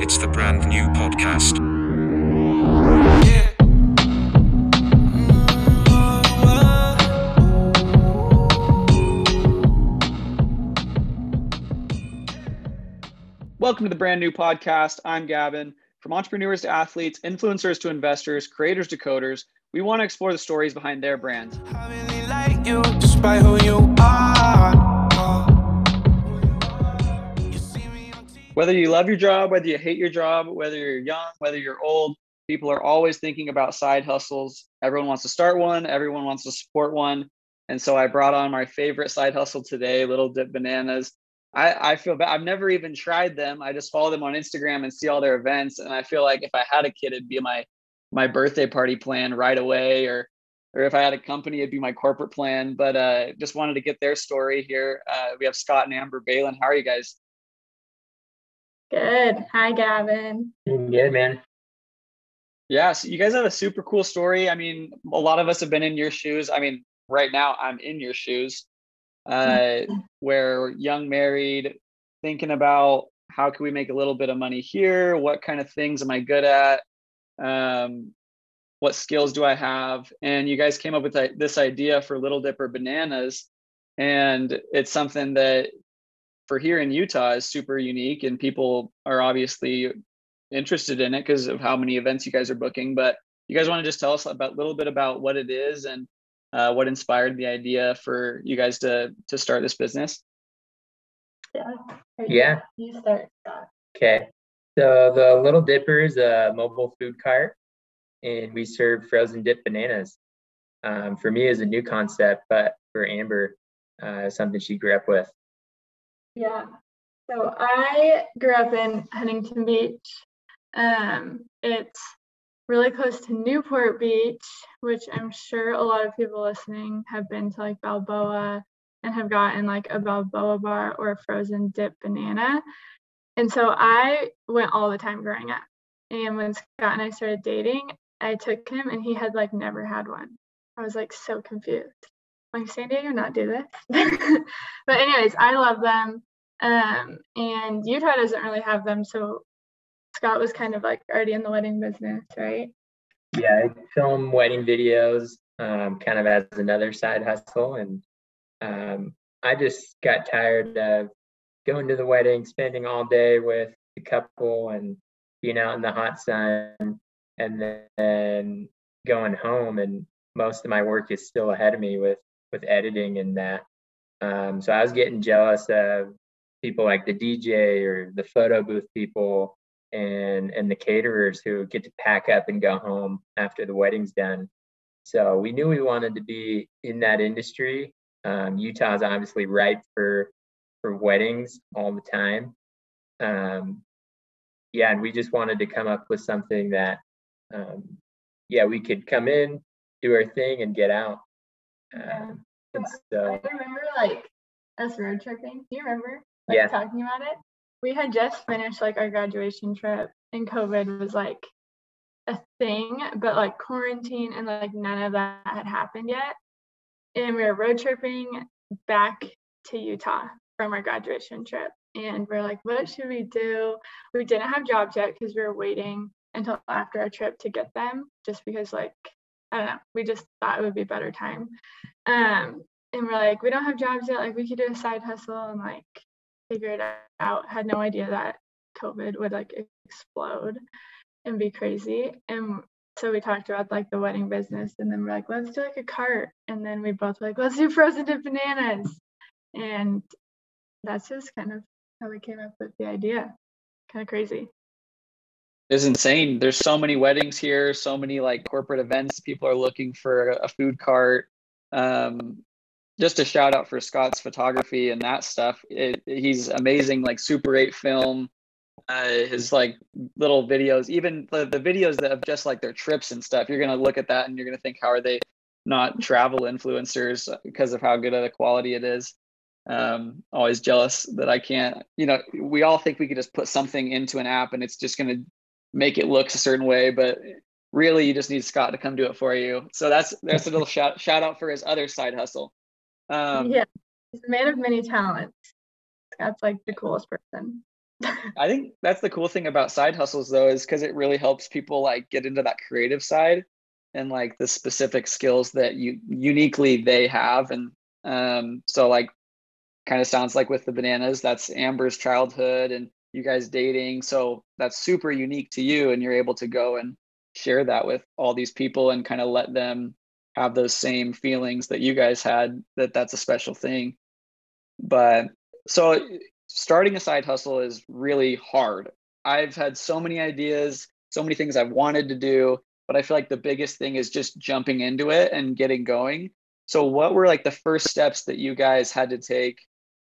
It's the brand new podcast. Welcome to the brand new podcast. I'm Gavin. From entrepreneurs to athletes, influencers to investors, creators to coders, we want to explore the stories behind their brands. I really like you despite who you are. Whether you love your job, whether you hate your job, whether you're young, whether you're old, people are always thinking about side hustles. Everyone wants to start one, everyone wants to support one. And so I brought on my favorite side hustle today, Little Dipper Bananas. I, I feel bad. I've never even tried them. I just follow them on Instagram and see all their events. And I feel like if I had a kid, it'd be my my birthday party plan right away, or or if I had a company, it'd be my corporate plan. But uh, just wanted to get their story here. Uh, we have Scott and Amber Balin. How are you guys? Good. Hi, Gavin. Good man. Yeah, so you guys have a super cool story. I mean, a lot of us have been in your shoes. I mean, right now I'm in your shoes, uh, where young married, thinking about how can we make a little bit of money here? What kind of things am I good at? Um, what skills do I have? And you guys came up with a- this idea for Little Dipper Bananas, and it's something that for here in Utah is super unique, and people are obviously interested in it because of how many events you guys are booking. But you guys want to just tell us about a little bit about what it is and uh, what inspired the idea for you guys to to start this business? Yeah. Yeah. You start. Okay. So the Little Dipper is a mobile food cart, and we serve frozen dip bananas. Um, for me, is a new concept, but for Amber, uh, something she grew up with. Yeah. So I grew up in Huntington Beach. Um, it's really close to Newport Beach, which I'm sure a lot of people listening have been to like Balboa and have gotten like a Balboa bar or a frozen dip banana. And so I went all the time growing up. And when Scott and I started dating, I took him and he had like never had one. I was like so confused. Like San Diego not do this. but anyways, I love them. Um, and Utah doesn't really have them. So Scott was kind of like already in the wedding business, right? Yeah, I film wedding videos, um, kind of as another side hustle, and um, I just got tired of going to the wedding, spending all day with the couple, and being out in the hot sun, and then going home, and most of my work is still ahead of me with with editing and that. Um, so I was getting jealous of people like the DJ or the photo booth people and and the caterers who get to pack up and go home after the wedding's done. So we knew we wanted to be in that industry. Um, Utah's obviously ripe for for weddings all the time. Um, yeah, and we just wanted to come up with something that, um, yeah, we could come in, do our thing, and get out. Um, and so I remember like us road tripping. Do you remember like Yeah. talking about it? We had just finished like our graduation trip and COVID was like a thing, but like quarantine and like none of that had happened yet. And we were road tripping back to Utah from our graduation trip. And we're like, what should we do? We didn't have jobs yet because we were waiting until after our trip to get them, just because like I don't know, we just thought it would be a better time. Um, and we're like, we don't have jobs yet. Like, we could do a side hustle and like figure it out. Had no idea that COVID would like explode and be crazy. And so we talked about like the wedding business, and then we're like, let's do like a cart. And then we both were like, let's do frozen dip bananas. And that's just kind of how we came up with the idea. Kind of crazy. It's insane. There's so many weddings here, so many like corporate events. People are looking for a food cart. Um, just a shout out for Scott's photography and that stuff. It, he's amazing, like Super 8 film, uh, his like little videos, even the, the videos that of just like their trips and stuff. You're gonna look at that and you're gonna think, how are they not travel influencers because of how good of the quality it is? Um, always jealous that I can't. You know, we all think we could just put something into an app and it's just gonna make it look a certain way, but really you just need Scott to come do it for you. So that's that's a little shout shout out for his other side hustle. Um, yeah, he's a man of many talents. Scott's like the coolest person. I think that's the cool thing about side hustles though, is because it really helps people like get into that creative side and like the specific skills that you uniquely they have. And um, so like kind of sounds like with the bananas, that's Amber's childhood and you guys dating. So that's super unique to you, and you're able to go and share that with all these people and kind of let them have those same feelings that you guys had that that's a special thing. But so starting a side hustle is really hard. I've had so many ideas so many things i've wanted to do but i feel like the biggest thing is just jumping into it and getting going. So what were like the first steps that you guys had to take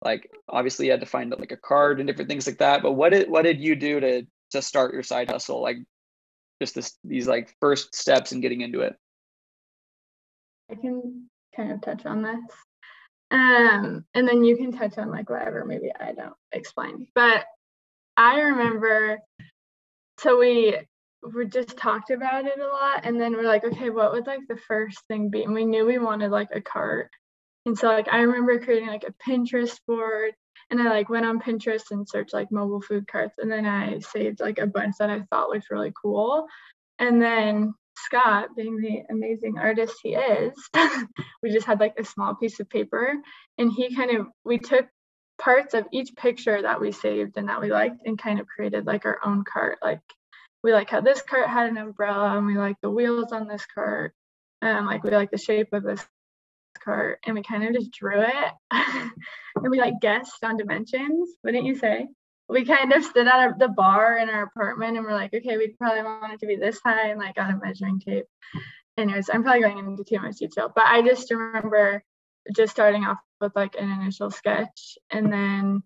like obviously you had to find like a card and different things like that but what did what did you do to to start your side hustle like just this these like first steps in getting into it I can kind of touch on this. Um, and then you can touch on like whatever maybe I don't explain. But I remember so we we just talked about it a lot and then we're like, okay, what would like the first thing be? And we knew we wanted like a cart. And so like I remember creating like a Pinterest board and I like went on Pinterest and searched like mobile food carts and then I saved like a bunch that I thought looked really cool. And then Scott, being the amazing artist he is, we just had like a small piece of paper and he kind of, we took parts of each picture that we saved and that we liked and kind of created like our own cart. Like we like how this cart had an umbrella and we like the wheels on this cart and like we like the shape of this cart and we kind of just drew it and we like guessed on dimensions, wouldn't you say? we kind of stood at the bar in our apartment and we're like, okay, we probably want it to be this high and like got a measuring tape. Anyways, I'm probably going into too much detail, but I just remember just starting off with like an initial sketch and then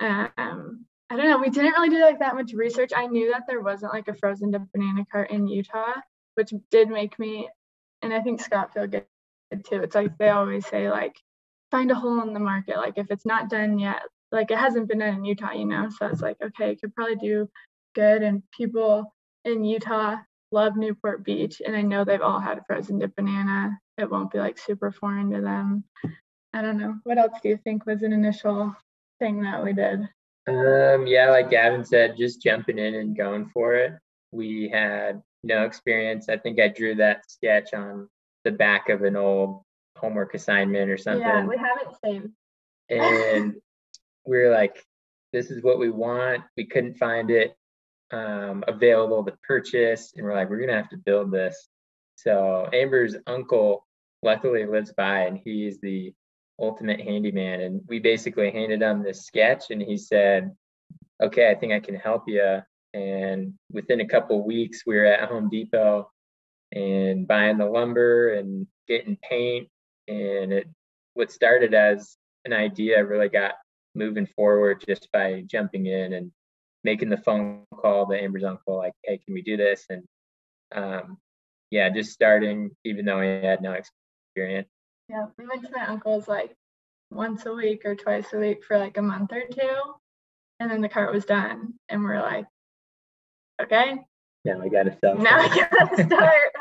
um I don't know, we didn't really do like that much research. I knew that there wasn't like a frozen banana cart in Utah, which did make me and I think Scott feel good too. It's like they always say like find a hole in the market. Like if it's not done yet, like it hasn't been done in Utah, you know. So it's like, okay, it could probably do good. And people in Utah love Newport Beach, and I know they've all had frozen dip banana. It won't be like super foreign to them. I don't know. What else do you think was an initial thing that we did? Um, yeah, like Gavin said, just jumping in and going for it. We had no experience. I think I drew that sketch on the back of an old homework assignment or something. Yeah, we have it saved. And we were like, this is what we want. We couldn't find it um, available to purchase. And we're like, we're going to have to build this. So Amber's uncle luckily lives by and he's the ultimate handyman. And we basically handed him this sketch and he said, okay, I think I can help you. And within a couple weeks, we were at Home Depot and buying the lumber and getting paint. And it, what started as an idea really got moving forward just by jumping in and making the phone call to Amber's uncle, like, hey, can we do this? And um, yeah, just starting, even though I had no experience. Yeah, we went to my uncle's like once a week or twice a week for like a month or two. And then the cart was done. And we're like, okay. Yeah, I got to start. Now we got to start.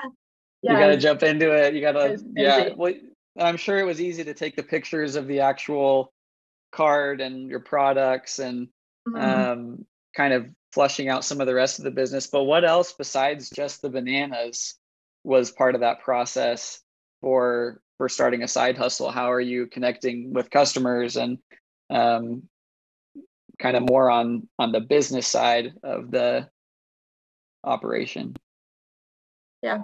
yeah, you got to jump into it. You got to, yeah. Well, I'm sure it was easy to take the pictures of the actual card and your products and mm-hmm. um, kind of flushing out some of the rest of the business. But what else besides just the bananas was part of that process for for starting a side hustle? How are you connecting with customers and um, kind of more on on the business side of the operation? Yeah,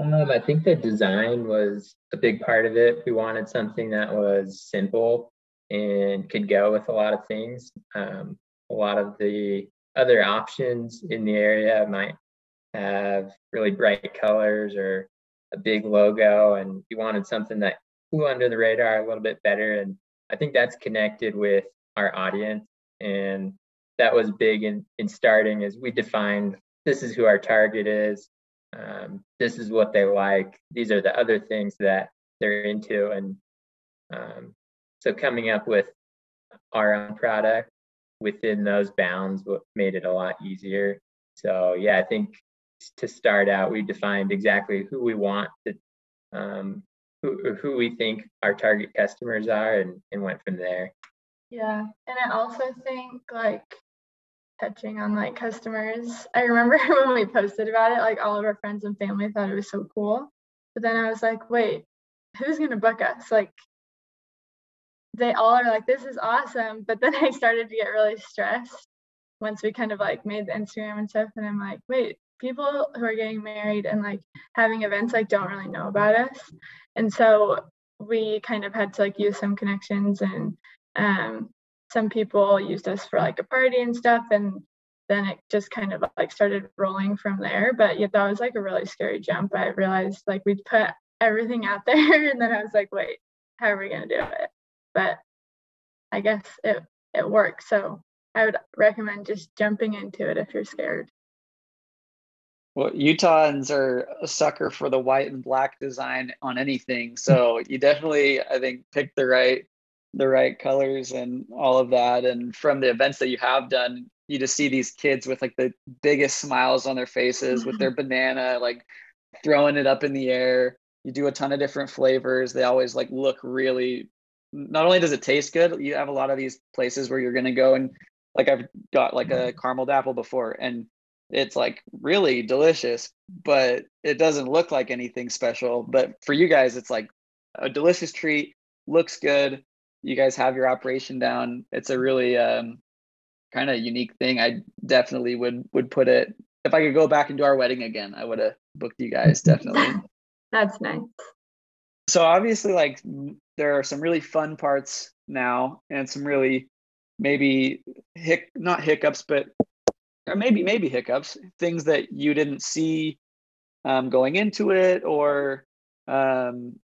um, I think the design was a big part of it. We wanted something that was simple and could go with a lot of things. Um, a lot of the other options in the area might have really bright colors or a big logo, and we wanted something that flew under the radar a little bit better. And I think that's connected with our audience, and that was big in in starting. As we defined this is who our target is um, this is what they like these are the other things that they're into and um, so coming up with our own product within those bounds what made it a lot easier so yeah i think to start out we defined exactly who we want to um, who, who we think our target customers are and, and went from there Yeah. And I also think like touching on like customers. I remember when we posted about it, like all of our friends and family thought it was so cool. But then I was like, wait, who's gonna book us? Like they all are like, this is awesome. But then I started to get really stressed once we kind of like made the Instagram and stuff. And I'm like, wait, people who are getting married and like having events like don't really know about us. And so we kind of had to like use some connections and um, some people used us for like a party and stuff. And then it just kind of like started rolling from there. But yeah, that was like a really scary jump. I realized like we'd put everything out there and then I was like, wait, how are we going to do it? But I guess it, it worked. So I would recommend just jumping into it if you're scared. Well, Utahns are a sucker for the white and black design on anything. Mm. So you definitely, I think, picked the right the right colors and all of that. And from the events that you have done, you just see these kids with like the biggest smiles on their faces with their mm-hmm. banana, like throwing it up in the air. You do a ton of different flavors. They always like look really not only does it taste good, you have a lot of these places where you're gonna go and like I've got like a mm-hmm. caramel apple before and it's like really delicious, but it doesn't look like anything special. But for you guys, it's like a delicious treat, looks good. You guys have your operation down. It's a really um, kind of unique thing. I definitely would would put it if I could go back and do our wedding again, I would have booked you guys definitely. That's nice. So obviously like there are some really fun parts now and some really maybe hic not hiccups but or maybe maybe hiccups, things that you didn't see um, going into it, or um,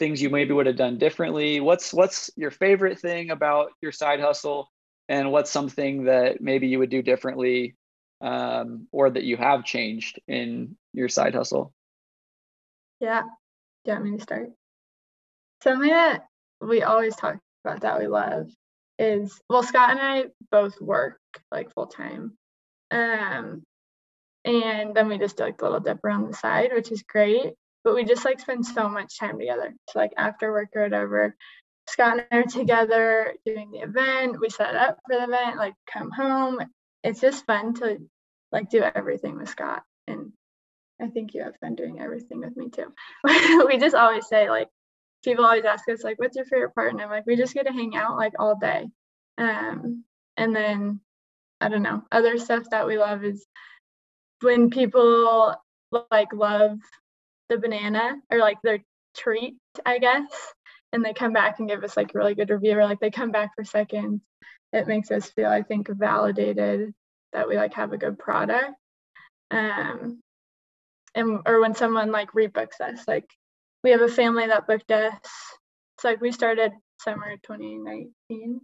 things you maybe would have done differently. What's what's your favorite thing about your side hustle, and what's something that maybe you would do differently, um, or that you have changed in your side hustle? Yeah, do you want me to start? Something that we always talk about that we love is well, Scott and I both work like full time. Um, and then we just do like a little dip around the side, which is great. But we just like spend so much time together. So like after work or whatever, Scott and I are together doing the event. We set up for the event, like come home. It's just fun to like do everything with Scott. And I think you have fun doing everything with me too. we just always say like people always ask us like what's your favorite part? And I'm like, we just get to hang out like all day. Um, and then I don't know. Other stuff that we love is when people like love the banana or like their treat, I guess, and they come back and give us like a really good review or like they come back for seconds. It makes us feel, I think, validated that we like have a good product. Um, and or when someone like rebooks us, like we have a family that booked us. It's like we started summer 2019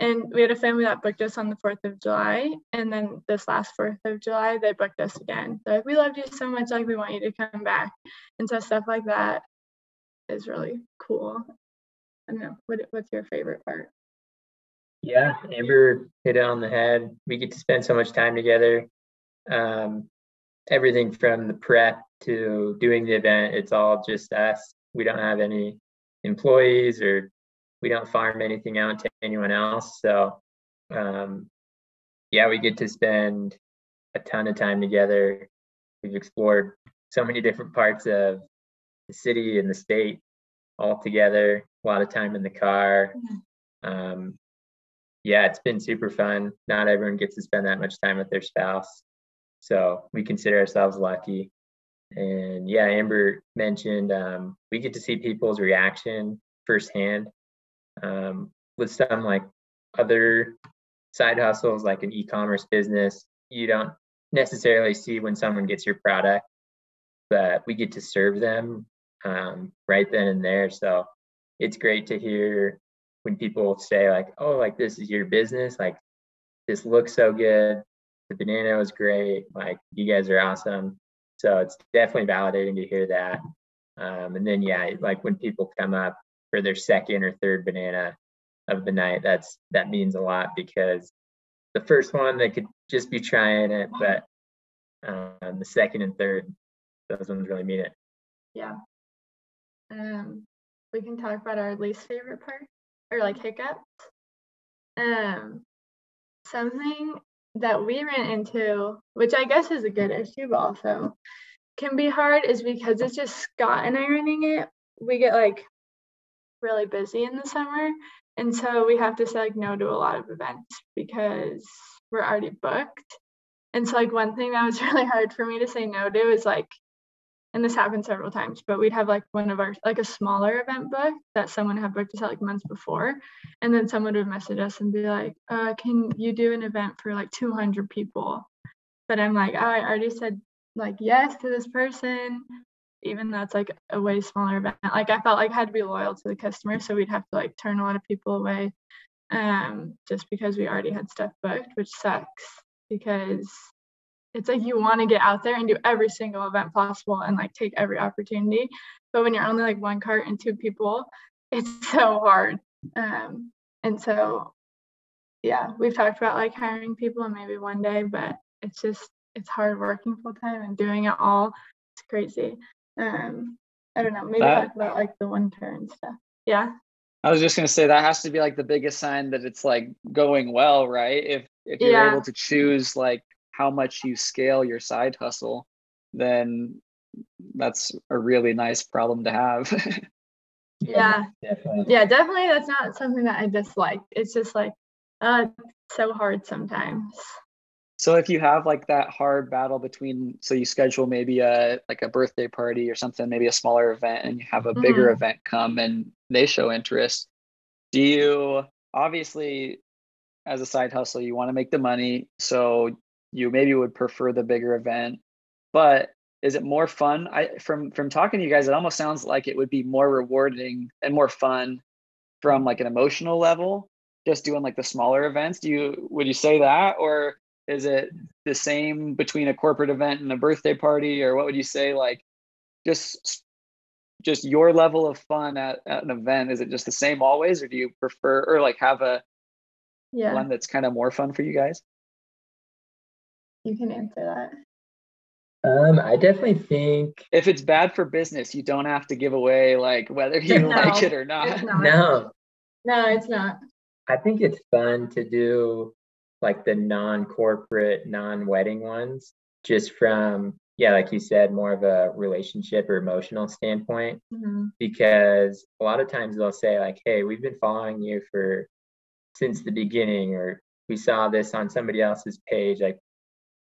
and we had a family that booked us on the 4th of July. And then this last 4th of July, they booked us again. They're like, we loved you so much. Like, we want you to come back. And so stuff like that is really cool. I don't know. What, what's your favorite part? Yeah, Amber hit it on the head. We get to spend so much time together. Um, everything from the prep to doing the event, it's all just us. We don't have any employees or we don't farm anything out to anyone else. So, um, yeah, we get to spend a ton of time together. We've explored so many different parts of the city and the state all together. A lot of time in the car. Um, yeah, it's been super fun. Not everyone gets to spend that much time with their spouse. So we consider ourselves lucky. And yeah, Amber mentioned um, we get to see people's reaction firsthand um, with some like other side hustles, like an e-commerce business, you don't necessarily see when someone gets your product, but we get to serve them um, right then and there. So it's great to hear when people say like, "Oh, like this is your business. Like this looks so good. The banana was great. Like you guys are awesome." So it's definitely validating to hear that. Um, and then yeah, like when people come up for their second or third banana of the night. That's that means a lot because the first one they could just be trying it, but um, the second and third, those ones really mean it. Yeah. Um, we can talk about our least favorite part or like hiccups. Um, something that we ran into, which I guess is a good issue, but also can be hard, is because it's just Scott and I running it. We get like really busy in the summer, and so we have to say like no to a lot of events because we're already booked. And so like one thing that was really hard for me to say no to is like and this happened several times, but we'd have like one of our like a smaller event book that someone had booked us like months before. And then someone would message us and be like, uh, can you do an event for like 200 people? But I'm like, oh, I already said like yes to this person, even it's like a way smaller event. Like I felt like I had to be loyal to the customer. So we'd have to like turn a lot of people away um, just because we already had stuff booked, which sucks because it's like you want to get out there and do every single event possible and like take every opportunity but when you're only like one cart and two people it's so hard um and so yeah we've talked about like hiring people and maybe one day but it's just it's hard working full time and doing it all it's crazy um i don't know maybe That- talk about like the one turn stuff yeah I was just gonna say that has to be like the biggest sign that it's like going well, right? If if you're Yeah. able to choose like how much you scale your side hustle, then that's a really nice problem to have. yeah definitely. yeah definitely that's not something that i dislike it's just like uh so hard sometimes so if you have like that hard battle between so you schedule maybe a like a birthday party or something, maybe a smaller event and you have a bigger Mhm. event come and they show interest, do you obviously as a side hustle you want to make the money so you maybe would prefer the bigger event but is it more fun i from from talking to you guys it almost sounds like it would be more rewarding and more fun from like an emotional level just doing like the smaller events do you would you say that or is it the same between a corporate event and a birthday party or what would you say like just just your level of fun at, at an event? Is it just the same always or do you prefer or like have a yeah. one that's kind of more fun for you guys? You can answer that. Um, I definitely think if it's bad for business you don't have to give away like whether you No, like it or not. not. no. no it's not. I think it's fun to do like the non-corporate, non-wedding ones, just from yeah, like you said, more of a relationship or emotional standpoint. Mhm. Because a lot of times they'll say like, "Hey, we've been following you for since the beginning," or "We saw this on somebody else's page." Like,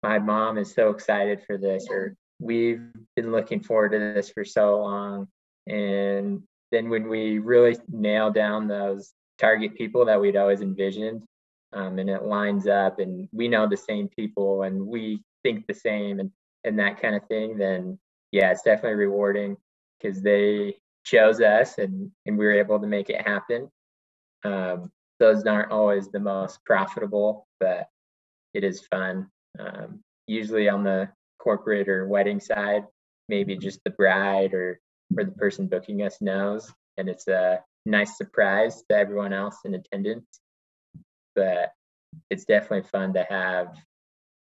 my mom is so excited for this, or we've been looking forward to this for so long. And then when we really nail down those target people that we'd always envisioned, um, and it lines up, and we know the same people, and we think the same, and and that kind of thing, then yeah, it's definitely rewarding because they chose us, and and we were able to make it happen. Um, those aren't always the most profitable, but it is fun. Um, usually on the corporate or wedding side, maybe just the bride or or the person booking us knows, and it's a nice surprise to everyone else in attendance. But it's definitely fun to have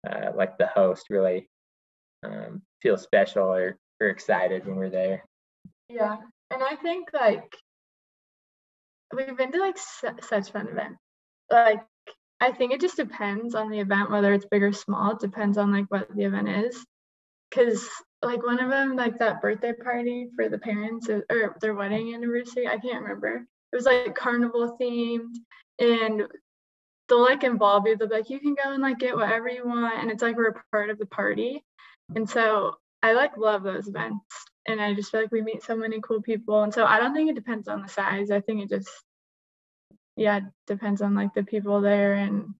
uh, like the host really um, feel special or, or excited when we're there. yeah and i think like we've been to like su- such fun events. Like i think it just depends on the event whether it's big or small it depends on like what the event is. Because like one of them like that birthday party for the parents or, or their wedding anniversary i can't remember. It was like carnival themed and they'll like involve you they'll be like you can go and like get whatever you want and it's like we're a part of the party. And so i like love those events and i just feel like we meet so many cool people. And so i don't think it depends on the size. I think it just yeah depends on like the people there and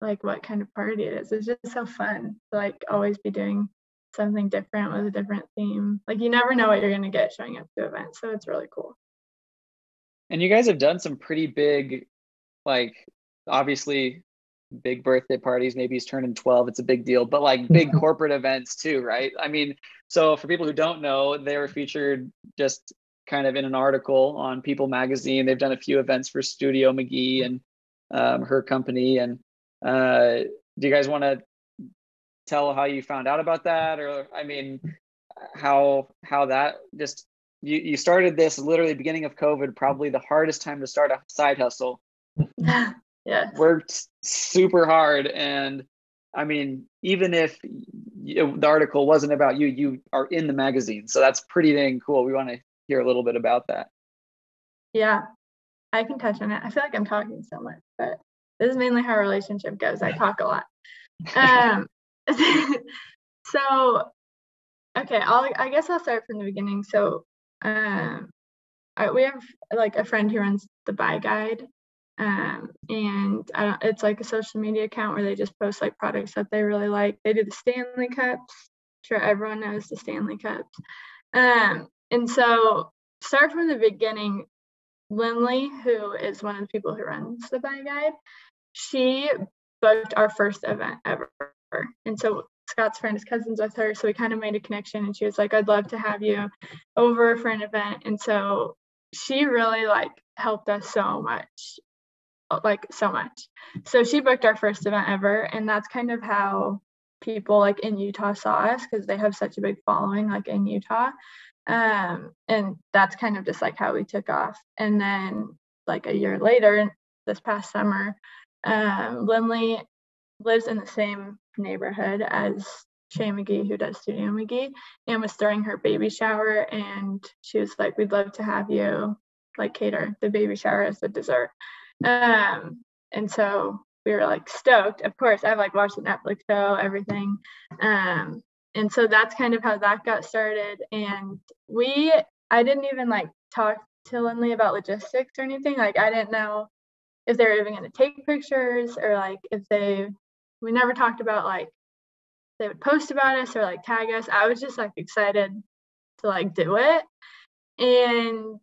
like what kind of party it is. It's just so fun to like always be doing something different with a different theme. Like you never know what you're going to get showing up to events so it's really cool. And you guys have done some pretty big like obviously big birthday parties maybe he's turning 12 it's a big deal but like big corporate events too right? I mean so for people who don't know they were featured just kind of in an article on people magazine. They've done a few events for studio mcgee and um, her company and uh, do you guys want to tell how you found out about that or i mean how how that just you, you started this literally beginning of covid probably the hardest time to start a side hustle Yeah. worked super hard and i mean even if you, the article wasn't about you you are in the magazine so that's pretty dang cool we want to hear a little bit about that Yeah. I can touch on it. I feel like I'm talking so much, but this is mainly how our relationship goes. I talk a lot. Um, so, okay, I'll, I guess I'll start from the beginning. So, um, I, we have like a friend who runs the Buy Guide, um, and I it's like a social media account where they just post like products that they really like. They do the Stanley Cups. sure, everyone knows the Stanley Cups. Um, and so, start from the beginning. Lindley, who is one of the people who runs the Buy Guide, she booked our first event ever. And so Scott's friend is cousins with her. So we kind of made a connection and she was like, I'd love to have you over for an event. And so she really like helped us so much. Like so much. So she booked our first event ever. And that's kind of how people like in Utah saw us because they have such a big following like in Utah. Um, and that's kind of just like how we took off. And then like a year later, this past summer, um, Lindley lives in the same neighborhood as Shay McGee, who does Studio McGee, and was throwing her baby shower. And she was like, We'd love to have you like cater the baby shower as the dessert. Um, and so we were like stoked. Of course, I've like watched the Netflix show, everything. Um, and so that's kind of how that got started. And we, I didn't even like talk to Lindley about logistics or anything. Like, I didn't know if they were even going to take pictures or like if they we never talked about like they would post about us or like tag us i was just like excited to like do it and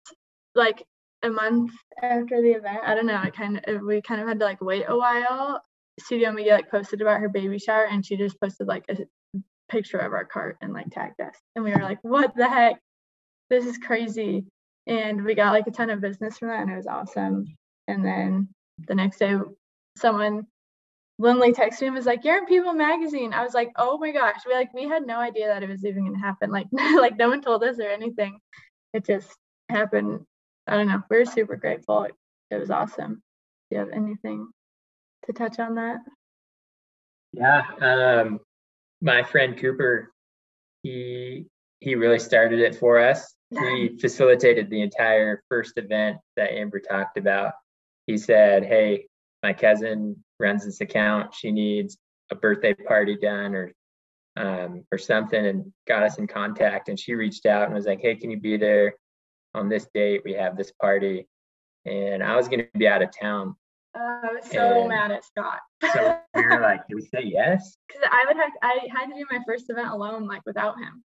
like a month after the event i don't know i kind of we kind of had to like wait a while studio McGee like posted about her baby shower and she just posted like a picture of our cart and like tagged us and we were like what the heck this is crazy and we got like a ton of business from that and it was awesome and then the next day, someone Lindley texted me and was like, "You're in People Magazine." I was like, "Oh my gosh!" We like we had no idea that it was even gonna happen. Like like no one told us or anything. It just happened. I don't know. We are super grateful. It, it was awesome. Do you have anything to touch on that? Yeah, um, my friend Cooper, he he really started it for us. He facilitated the entire first event that Amber talked about he said, Hey, my cousin runs this account. She needs a birthday party done or um, or something and got us in contact. And she reached out and was like, Hey, can you be there on this date? We have this party. And I was going to be out of town. Uh, I was so and mad at Scott. so we were like, "Did we say yes?" Because I would have, I had to do my first event alone, like without him.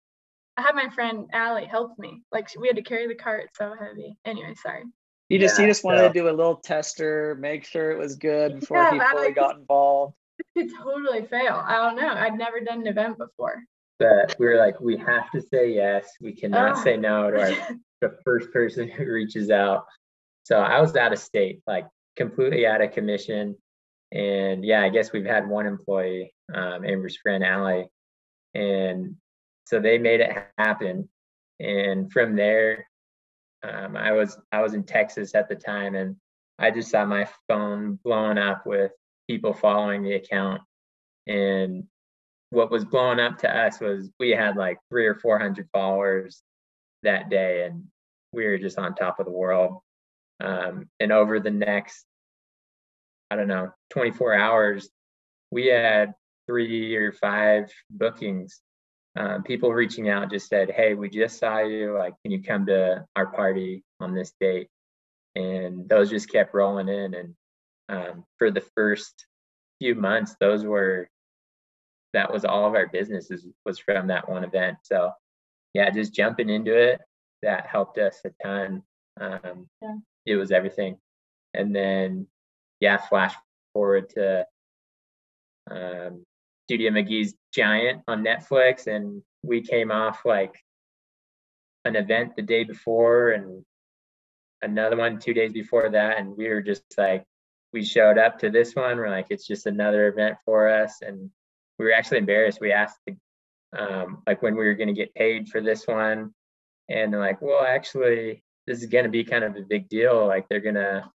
I had my friend Allie help me. Like we had to carry the cart so heavy. Anyway, sorry. You just yeah, you just wanted so. to do a little tester, make sure it was good before yeah, he fully got involved. It Could totally fail. I don't know. I'd never done an event before. But we were like, we have to say yes. We cannot oh. say no to our, the first person who reaches out. So I was out of state, like completely out of commission. And yeah, I guess we've had one employee, um, Amber's friend Allie, and so they made it happen. And from there, um, I was I was in Texas at the time, and I just saw my phone blowing up with people following the account. And what was blowing up to us was we had like three or four hundred followers that day, and we were just on top of the world. Um, and over the next, I don't know, 24 hours, we had three or five bookings um, people reaching out just said, "Hey, we just saw you. Like, can you come to our party on this date?" And those just kept rolling in. And um, for the first few months, those were that was all of our businesses was from that one event. So, yeah, just jumping into it that helped us a ton. Um, yeah. It was everything. And then, yeah, flash forward to um, Studio McGee's Giant on Netflix, and we came off like an event the day before and another one two days before that, and we were just like, we showed up to this one. We're like, it's just another event for us, and we were actually embarrassed. We asked, um, like, when we were going to get paid for this one, and they're like, well, actually, this is going to be kind of a big deal. Like, they're going to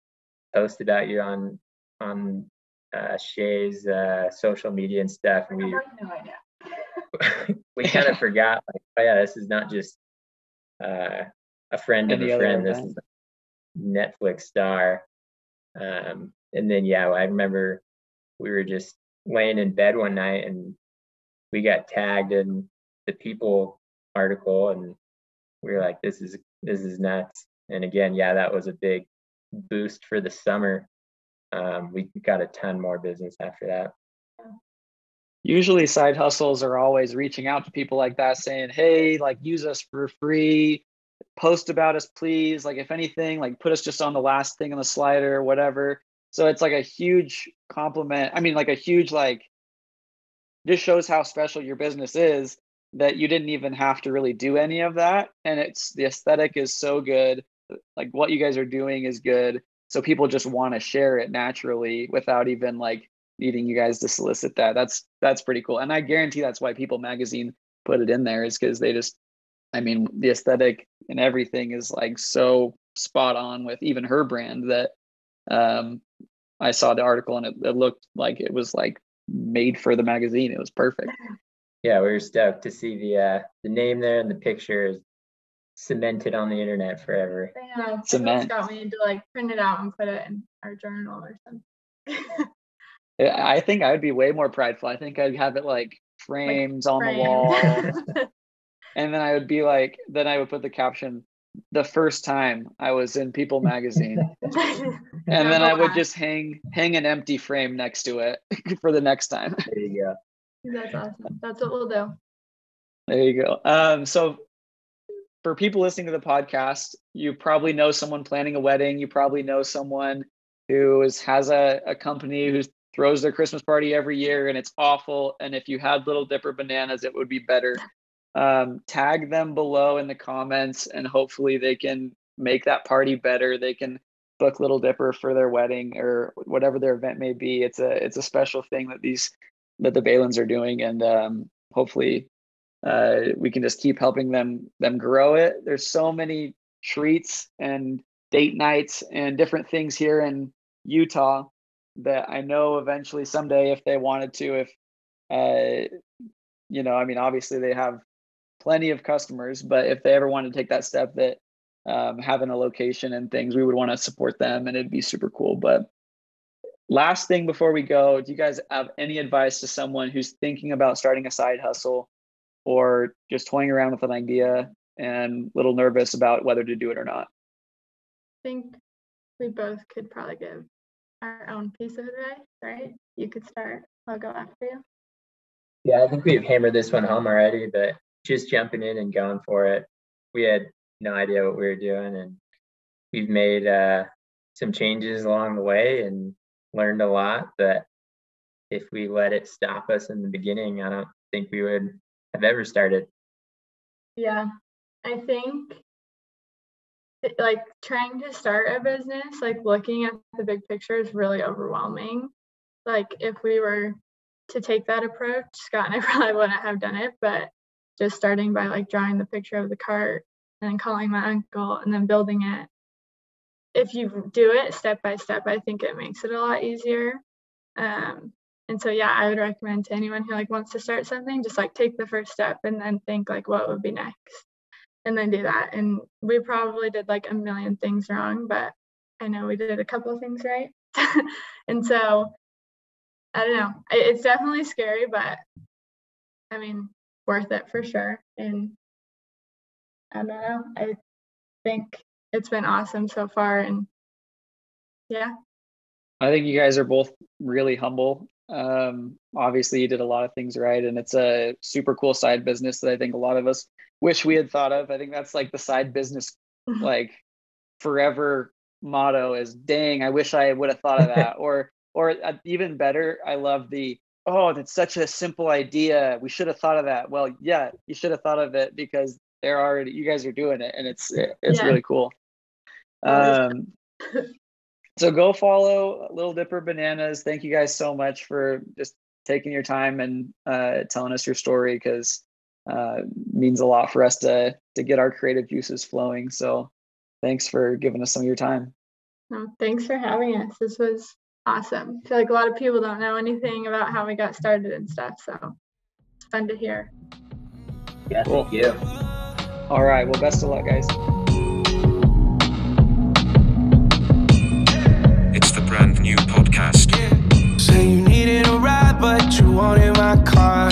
post about you on on uh, Shay's uh, social media and stuff, and we no idea. we kind of forgot like, oh yeah, this is not just uh, a friend of a other friend. This event. is a Netflix star. Um, and then yeah, I remember we were just laying in bed one night and we got tagged in the People article, and we were like, this is this is nuts. And again, yeah, that was a big boost for the summer. Um, we got a ton more business after that. usually side hustles are always reaching out to people like that saying hey like use us for free post about us please like if anything like put us just on the last thing on the slider whatever so it's like a huge compliment i mean like a huge like just shows how special your business is that you didn't even have to really do any of that and it's the aesthetic is so good like what you guys are doing is good so people just want to share it naturally without even like needing you guys to solicit that that's that's pretty cool and i guarantee that's why people magazine put it in there is because they just i mean the aesthetic and everything is like so spot on with even her brand that um i saw the article and it, it looked like it was like made for the magazine it was perfect Yeah, we were stoked to see the uh, the name there and the picture is cemented on the internet forever. I know. Cement. Scott, we need to like print it out and put it in our journal or something. I I think I would be way more prideful. I think I'd have it like framed on the wall. and then I would be like, then I would put the caption, the first time I was in People magazine. And then I would just hang hang an empty frame next to it for the next time. There you go. That's awesome. That's what we'll do. There you go. Um, so for people listening to the podcast, you probably know someone planning a wedding. You probably know someone who is, has a, a company who throws their Christmas party every year and it's awful. And if you had Little Dipper bananas, it would be better. Um, tag them below in the comments and hopefully they can make that party better. They can book Little Dipper for their wedding or whatever their event may be. It's a it's a special thing that these that the Balins are doing, and um, hopefully uh, we can just keep helping them them grow it. There's so many treats and date nights and different things here in Utah that I know eventually someday if they wanted to, if uh, you know, I mean, obviously they have plenty of customers, but if they ever wanted to take that step that um, having a location and things, we would want to support them and it'd be super cool. But last thing before we go, do you guys have any advice to someone who's thinking about starting a side hustle or just toying around with an idea and a little nervous about whether to do it or not? I think we both could probably give our own piece of advice, right? You could start. I'll go after you. Yeah, I think we've hammered this one home already, but just jumping in and going for it. We had no idea what we were doing, and we've made uh, some changes along the way and learned a lot. But if we let it stop us in the beginning, I don't think we would have ever started. Yeah, I think like trying to start a business, like looking at the big picture is really overwhelming. Like if we were to take that approach, Scott and I probably wouldn't have done it, but just starting by like drawing the picture of the cart and then calling my uncle and then building it. If you do it step by step, I think it makes it a lot easier. Um, and so yeah, I would recommend to anyone who like wants to start something, just like take the first step and then think like what would be next and then do that. And we probably did like a million things wrong, but I know we did a couple things right. and so I don't know. It's definitely scary, but I mean, worth it for sure. And I don't know. I think it's been awesome so far. And yeah, I think you guys are both really humble. Um, obviously, you did a lot of things right, and it's a super cool side business that I think a lot of us wish we had thought of. I think that's like the side business, like forever motto is dang i wish i would have thought of that or or uh, even better i love the oh that's such a simple idea. We should have thought of that. Well yeah you should have thought of it because they're already you guys are doing it and it's it's Yeah. really cool um so go follow little dipper bananas. Thank you guys so much for just taking your time and uh, telling us your story because uh, means a lot for us to to get our creative juices flowing. So thanks for giving us some of your time. No, thanks for having us. This was awesome. I feel like a lot of people don't know anything about how we got started and stuff. So it's fun to hear. Yeah, cool. thank you. All right. Well, best of luck, guys. It's the brand new podcast. Say you needed a ride, but you wanted my car.